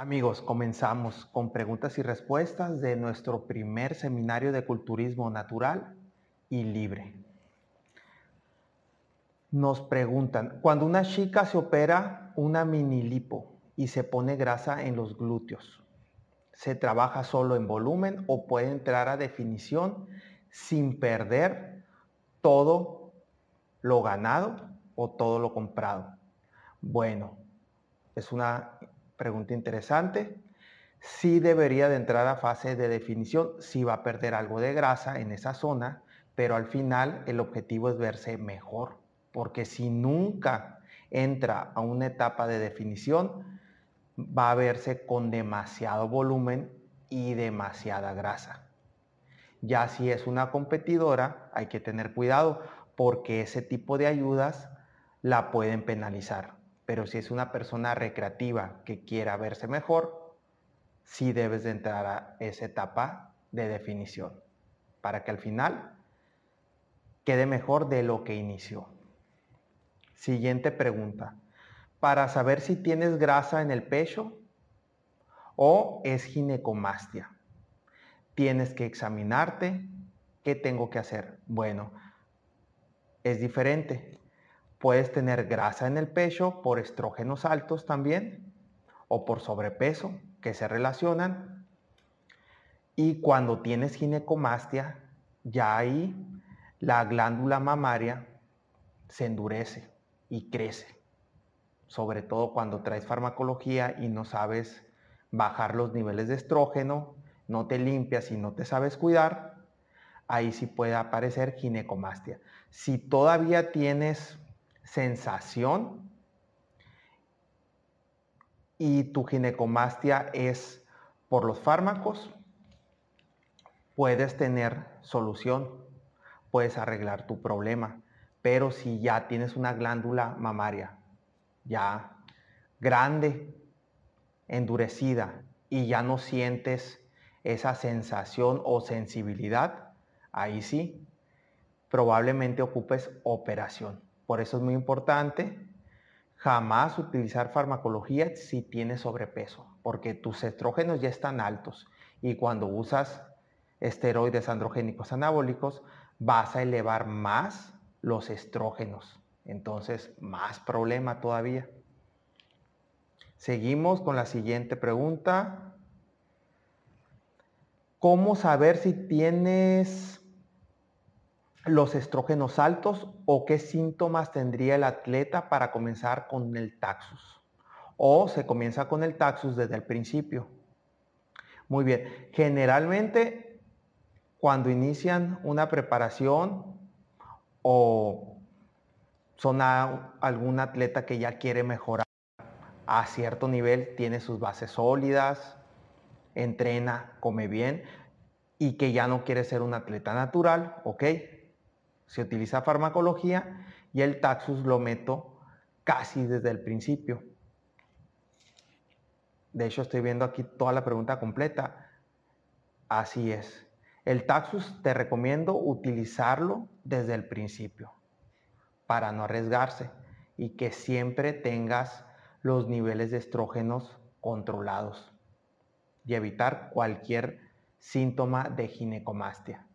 Amigos, comenzamos con preguntas y respuestas de nuestro primer seminario de culturismo natural y libre. Nos preguntan, cuando una chica se opera una mini lipo y se pone grasa en los glúteos, ¿se trabaja solo en volumen o puede entrar a definición sin perder todo lo ganado o todo lo comprado? Bueno, es una pregunta interesante. Sí debería de entrar a fase de definición, si va a perder algo de grasa en esa zona, pero al final el objetivo es verse mejor, porque si nunca entra a una etapa de definición, va a verse con demasiado volumen y demasiada grasa. Ya si es una competidora, hay que tener cuidado porque ese tipo de ayudas la pueden penalizar. Pero si es una persona recreativa que quiera verse mejor, sí debes de entrar a esa etapa de definición para que al final quede mejor de lo que inició. Siguiente pregunta. Para saber si tienes grasa en el pecho o es ginecomastia. Tienes que examinarte. ¿Qué tengo que hacer? Bueno, es diferente. Puedes tener grasa en el pecho por estrógenos altos también o por sobrepeso que se relacionan. Y cuando tienes ginecomastia, ya ahí la glándula mamaria se endurece y crece. Sobre todo cuando traes farmacología y no sabes bajar los niveles de estrógeno, no te limpias y no te sabes cuidar, ahí sí puede aparecer ginecomastia. Si todavía tienes sensación y tu ginecomastia es por los fármacos, puedes tener solución, puedes arreglar tu problema. Pero si ya tienes una glándula mamaria ya grande, endurecida y ya no sientes esa sensación o sensibilidad, ahí sí, probablemente ocupes operación. Por eso es muy importante jamás utilizar farmacología si tienes sobrepeso, porque tus estrógenos ya están altos y cuando usas esteroides androgénicos anabólicos vas a elevar más los estrógenos. Entonces, más problema todavía. Seguimos con la siguiente pregunta. ¿Cómo saber si tienes los estrógenos altos o qué síntomas tendría el atleta para comenzar con el taxus. O se comienza con el taxus desde el principio. Muy bien, generalmente cuando inician una preparación o son algún atleta que ya quiere mejorar a cierto nivel, tiene sus bases sólidas, entrena, come bien y que ya no quiere ser un atleta natural, ¿ok? Se utiliza farmacología y el taxus lo meto casi desde el principio. De hecho, estoy viendo aquí toda la pregunta completa. Así es. El taxus te recomiendo utilizarlo desde el principio para no arriesgarse y que siempre tengas los niveles de estrógenos controlados y evitar cualquier síntoma de ginecomastia.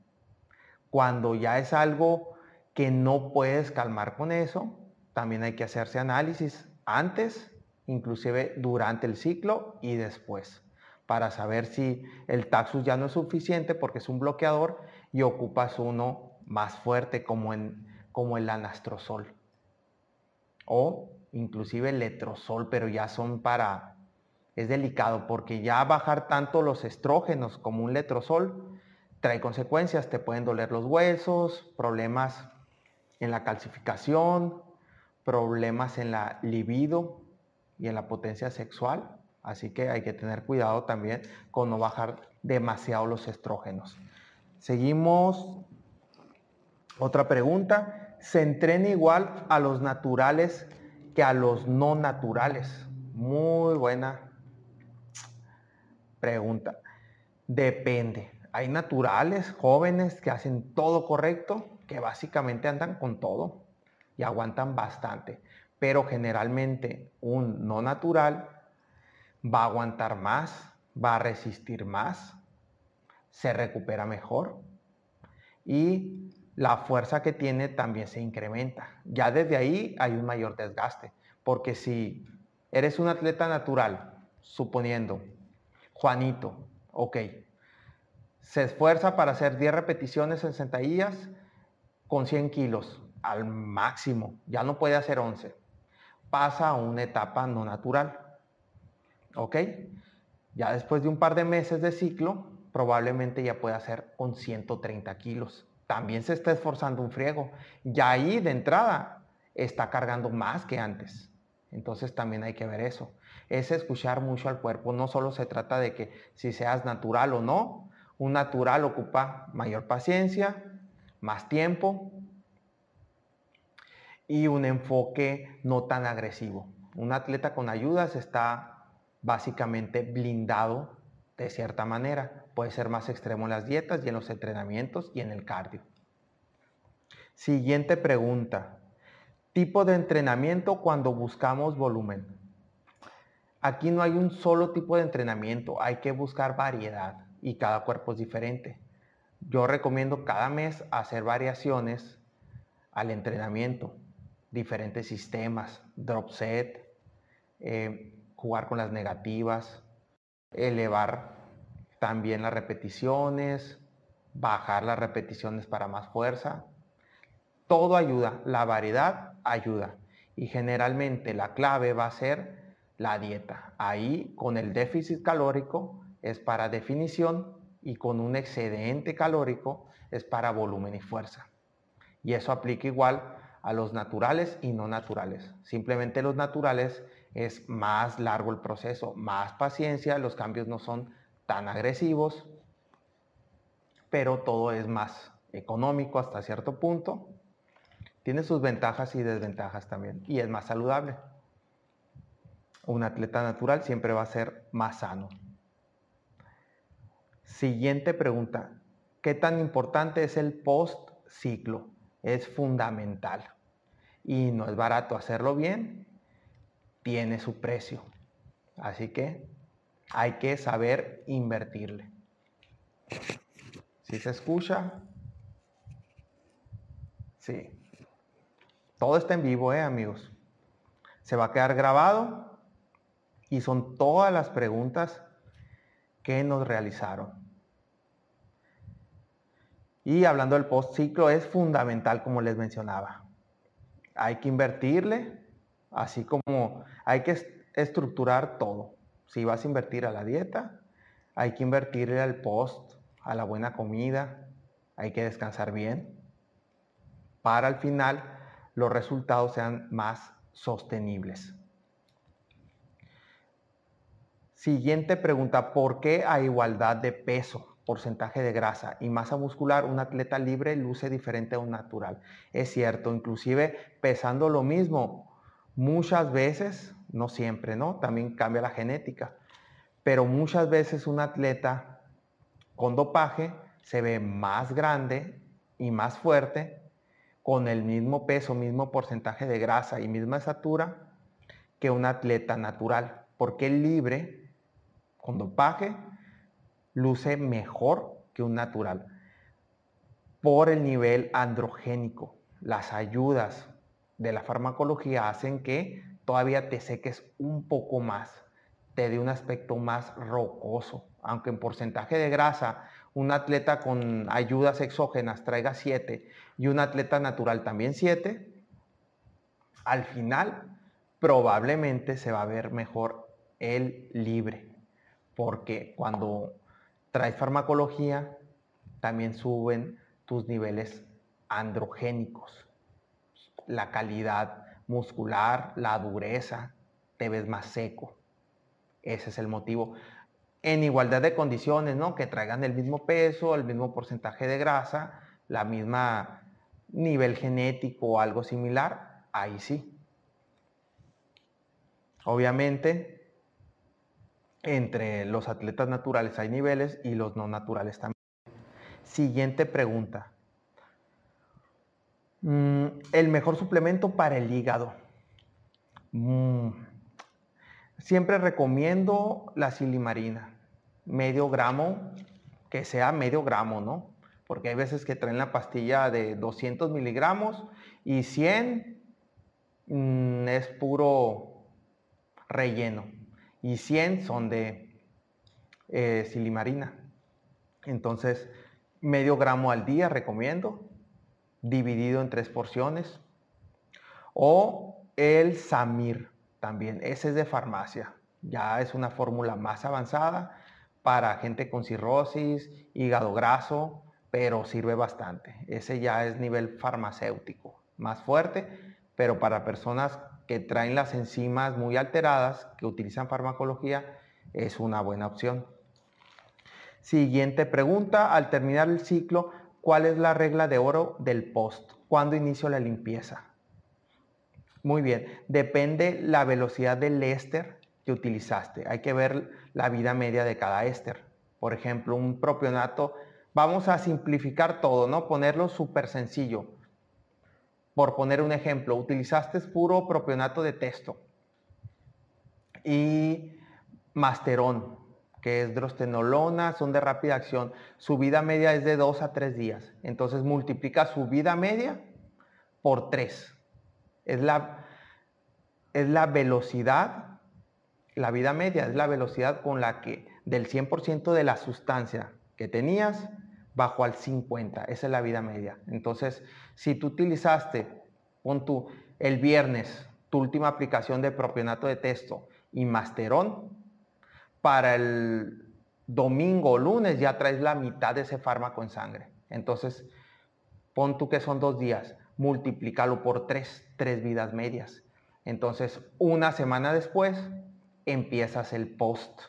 Cuando ya es algo que no puedes calmar con eso, también hay que hacerse análisis antes, inclusive durante el ciclo y después, para saber si el taxus ya no es suficiente porque es un bloqueador y ocupas uno más fuerte como, en, como el anastrozol. O inclusive el letrozol, pero ya son para, es delicado porque ya bajar tanto los estrógenos como un letrozol trae consecuencias, te pueden doler los huesos, problemas en la calcificación, problemas en la libido y en la potencia sexual. Así que hay que tener cuidado también con no bajar demasiado los estrógenos. Seguimos. Otra pregunta. ¿Se entrena igual a los naturales que a los no naturales? Muy buena pregunta. Depende. Hay naturales, jóvenes que hacen todo correcto, que básicamente andan con todo y aguantan bastante. Pero generalmente un no natural va a aguantar más, va a resistir más, se recupera mejor y la fuerza que tiene también se incrementa. Ya desde ahí hay un mayor desgaste, porque si eres un atleta natural, suponiendo, Juanito, ok, se esfuerza para hacer 10 repeticiones en sentadillas con 100 kilos al máximo, ya no puede hacer 11, pasa a una etapa no natural, ok, ya después de un par de meses de ciclo, probablemente ya pueda hacer con 130 kilos también se está esforzando un friego. Y ahí de entrada está cargando más que antes. Entonces también hay que ver eso. Es escuchar mucho al cuerpo. No solo se trata de que si seas natural o no. Un natural ocupa mayor paciencia, más tiempo y un enfoque no tan agresivo. Un atleta con ayudas está básicamente blindado de cierta manera. Puede ser más extremo en las dietas y en los entrenamientos y en el cardio. Siguiente pregunta. Tipo de entrenamiento cuando buscamos volumen. Aquí no hay un solo tipo de entrenamiento, hay que buscar variedad y cada cuerpo es diferente. Yo recomiendo cada mes hacer variaciones al entrenamiento, diferentes sistemas, drop set, eh, jugar con las negativas, elevar también las repeticiones, bajar las repeticiones para más fuerza. Todo ayuda, la variedad ayuda. Y generalmente la clave va a ser la dieta. Ahí con el déficit calórico es para definición y con un excedente calórico es para volumen y fuerza. Y eso aplica igual a los naturales y no naturales. Simplemente los naturales es más largo el proceso, más paciencia, los cambios no son tan agresivos, pero todo es más económico hasta cierto punto. Tiene sus ventajas y desventajas también y es más saludable. Un atleta natural siempre va a ser más sano. Siguiente pregunta. ¿Qué tan importante es el post ciclo? Es fundamental y no es barato hacerlo bien tiene su precio. Así que hay que saber invertirle. Si se escucha, sí. Todo está en vivo, ¿eh, amigos? Se va a quedar grabado y son todas las preguntas que nos realizaron. Y hablando del post ciclo, es fundamental, como les mencionaba. Hay que invertirle Así como hay que estructurar todo. Si vas a invertir a la dieta, hay que invertirle al post, a la buena comida, hay que descansar bien, para al final los resultados sean más sostenibles. Siguiente pregunta, ¿por qué a igualdad de peso, porcentaje de grasa y masa muscular un atleta libre luce diferente a un natural? Es cierto, inclusive pesando lo mismo, Muchas veces, no siempre, ¿no? También cambia la genética, pero muchas veces un atleta con dopaje se ve más grande y más fuerte con el mismo peso, mismo porcentaje de grasa y misma estatura que un atleta natural, porque el libre con dopaje luce mejor que un natural por el nivel androgénico, las ayudas, de la farmacología hacen que todavía te seques un poco más, te dé un aspecto más rocoso. Aunque en porcentaje de grasa un atleta con ayudas exógenas traiga 7 y un atleta natural también 7, al final probablemente se va a ver mejor el libre. Porque cuando traes farmacología, también suben tus niveles androgénicos la calidad muscular, la dureza, te ves más seco. Ese es el motivo. En igualdad de condiciones, ¿no? Que traigan el mismo peso, el mismo porcentaje de grasa, la misma nivel genético o algo similar, ahí sí. Obviamente, entre los atletas naturales hay niveles y los no naturales también. Siguiente pregunta. Mm, el mejor suplemento para el hígado. Mm, Siempre recomiendo la silimarina, medio gramo, que sea medio gramo, ¿no? Porque hay veces que traen la pastilla de 200 miligramos y 100 mm, es puro relleno y 100 son de eh, silimarina. Entonces, medio gramo al día recomiendo, dividido en tres porciones. O el Samir también, ese es de farmacia, ya es una fórmula más avanzada para gente con cirrosis, hígado graso, pero sirve bastante. Ese ya es nivel farmacéutico, más fuerte, pero para personas que traen las enzimas muy alteradas, que utilizan farmacología, es una buena opción. Siguiente pregunta, al terminar el ciclo, ¿cuál es la regla de oro del post? ¿Cuándo inicio la limpieza? Muy bien, depende la velocidad del éster que utilizaste. Hay que ver la vida media de cada éster. Por ejemplo, un propionato, vamos a simplificar todo, ¿no? Ponerlo súper sencillo. Por poner un ejemplo, utilizaste puro propionato de testo y masterón, que es drostenolona, son de rápida acción. Su vida media es de 2 a 3 días. Entonces multiplica su vida media por 3. Es la, es la velocidad, la vida media es la velocidad con la que del 100% de la sustancia que tenías bajo al 50. Esa es la vida media. Entonces, si tú utilizaste, pon tú, el viernes, tu última aplicación de propionato de texto y masterón, para el domingo o lunes ya traes la mitad de ese fármaco en sangre. Entonces, pon tú que son dos días, multiplícalo por tres, tres vidas medias. Entonces, una semana después, empiezas el post.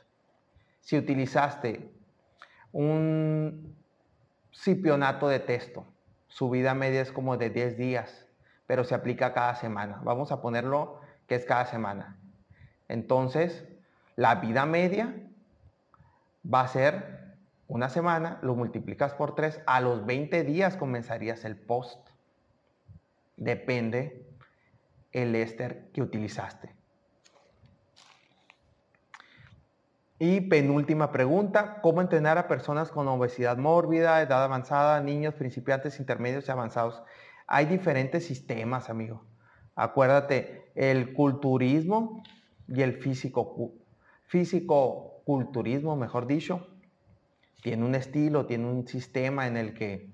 Si utilizaste un cipionato de texto. Su vida media es como de 10 días, pero se aplica cada semana. Vamos a ponerlo que es cada semana. Entonces, la vida media va a ser una semana, lo multiplicas por 3, a los 20 días comenzarías el post. Depende el éster que utilizaste. Y penúltima pregunta, ¿cómo entrenar a personas con obesidad mórbida, edad avanzada, niños, principiantes, intermedios y avanzados? Hay diferentes sistemas, amigo. Acuérdate, el culturismo y el físico, físico culturismo, mejor dicho, tiene un estilo, tiene un sistema en el que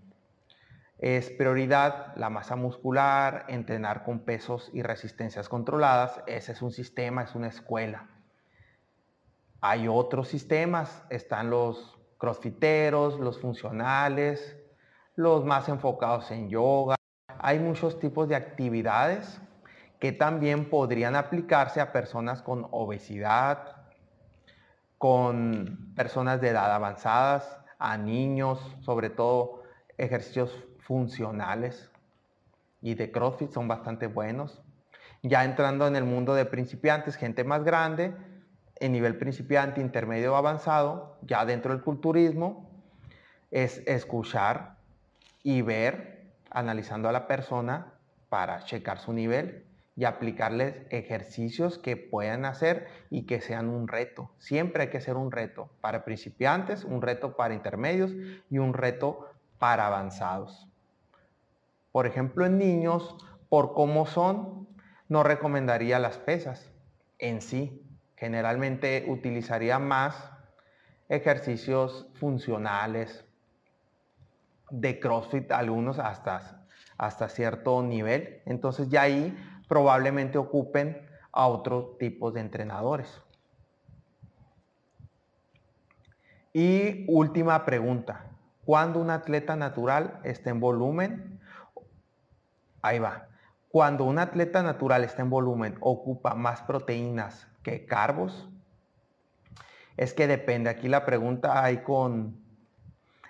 es prioridad la masa muscular, entrenar con pesos y resistencias controladas. Ese es un sistema, es una escuela. Hay otros sistemas, están los crossfiteros, los funcionales, los más enfocados en yoga. Hay muchos tipos de actividades que también podrían aplicarse a personas con obesidad, con personas de edad avanzadas, a niños, sobre todo ejercicios funcionales y de CrossFit son bastante buenos. Ya entrando en el mundo de principiantes, gente más grande, en nivel principiante, intermedio o avanzado, ya dentro del culturismo, es escuchar y ver, analizando a la persona para checar su nivel y aplicarles ejercicios que puedan hacer y que sean un reto. Siempre hay que ser un reto para principiantes, un reto para intermedios y un reto para avanzados. Por ejemplo, en niños, por cómo son, no recomendaría las pesas en sí, generalmente utilizaría más ejercicios funcionales de CrossFit, algunos hasta, hasta cierto nivel. Entonces ya ahí probablemente ocupen a otros tipos de entrenadores. Y última pregunta. ¿Cuándo un atleta natural está en volumen? Ahí va. Cuando un atleta natural está en volumen, ocupa más proteínas que carbos? Es que depende. Aquí la pregunta hay con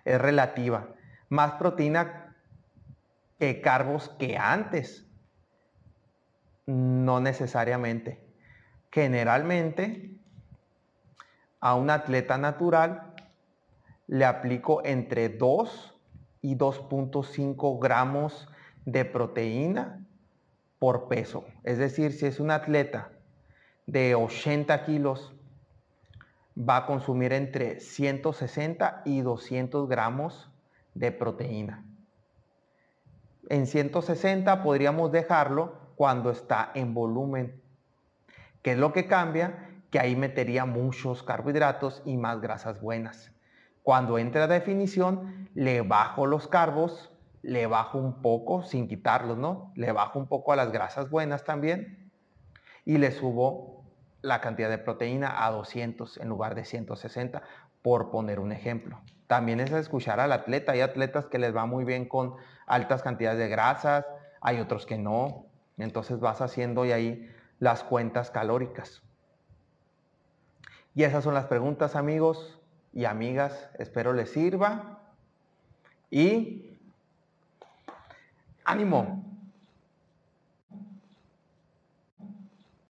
es relativa. Más proteína que carbos que antes. No necesariamente. Generalmente a un atleta natural le aplico entre 2 y 2.5 gramos de proteína por peso. Es decir, si es un atleta de 80 kilos va a consumir entre 160 y 200 gramos de proteína. En 160 podríamos dejarlo cuando está en volumen. ¿Qué es lo que cambia? Que ahí metería muchos carbohidratos y más grasas buenas. Cuando entra a definición, le bajo los carbos, le bajo un poco, sin quitarlos, ¿no? Le bajo un poco a las grasas buenas también y le subo la cantidad de proteína a 200 en lugar de 160, por poner un ejemplo. También es escuchar al atleta. Hay atletas que les va muy bien con altas cantidades de grasas, hay otros que no. Entonces vas haciendo y ahí las cuentas calóricas. Y esas son las preguntas, amigos y amigas. Espero les sirva. Y animal.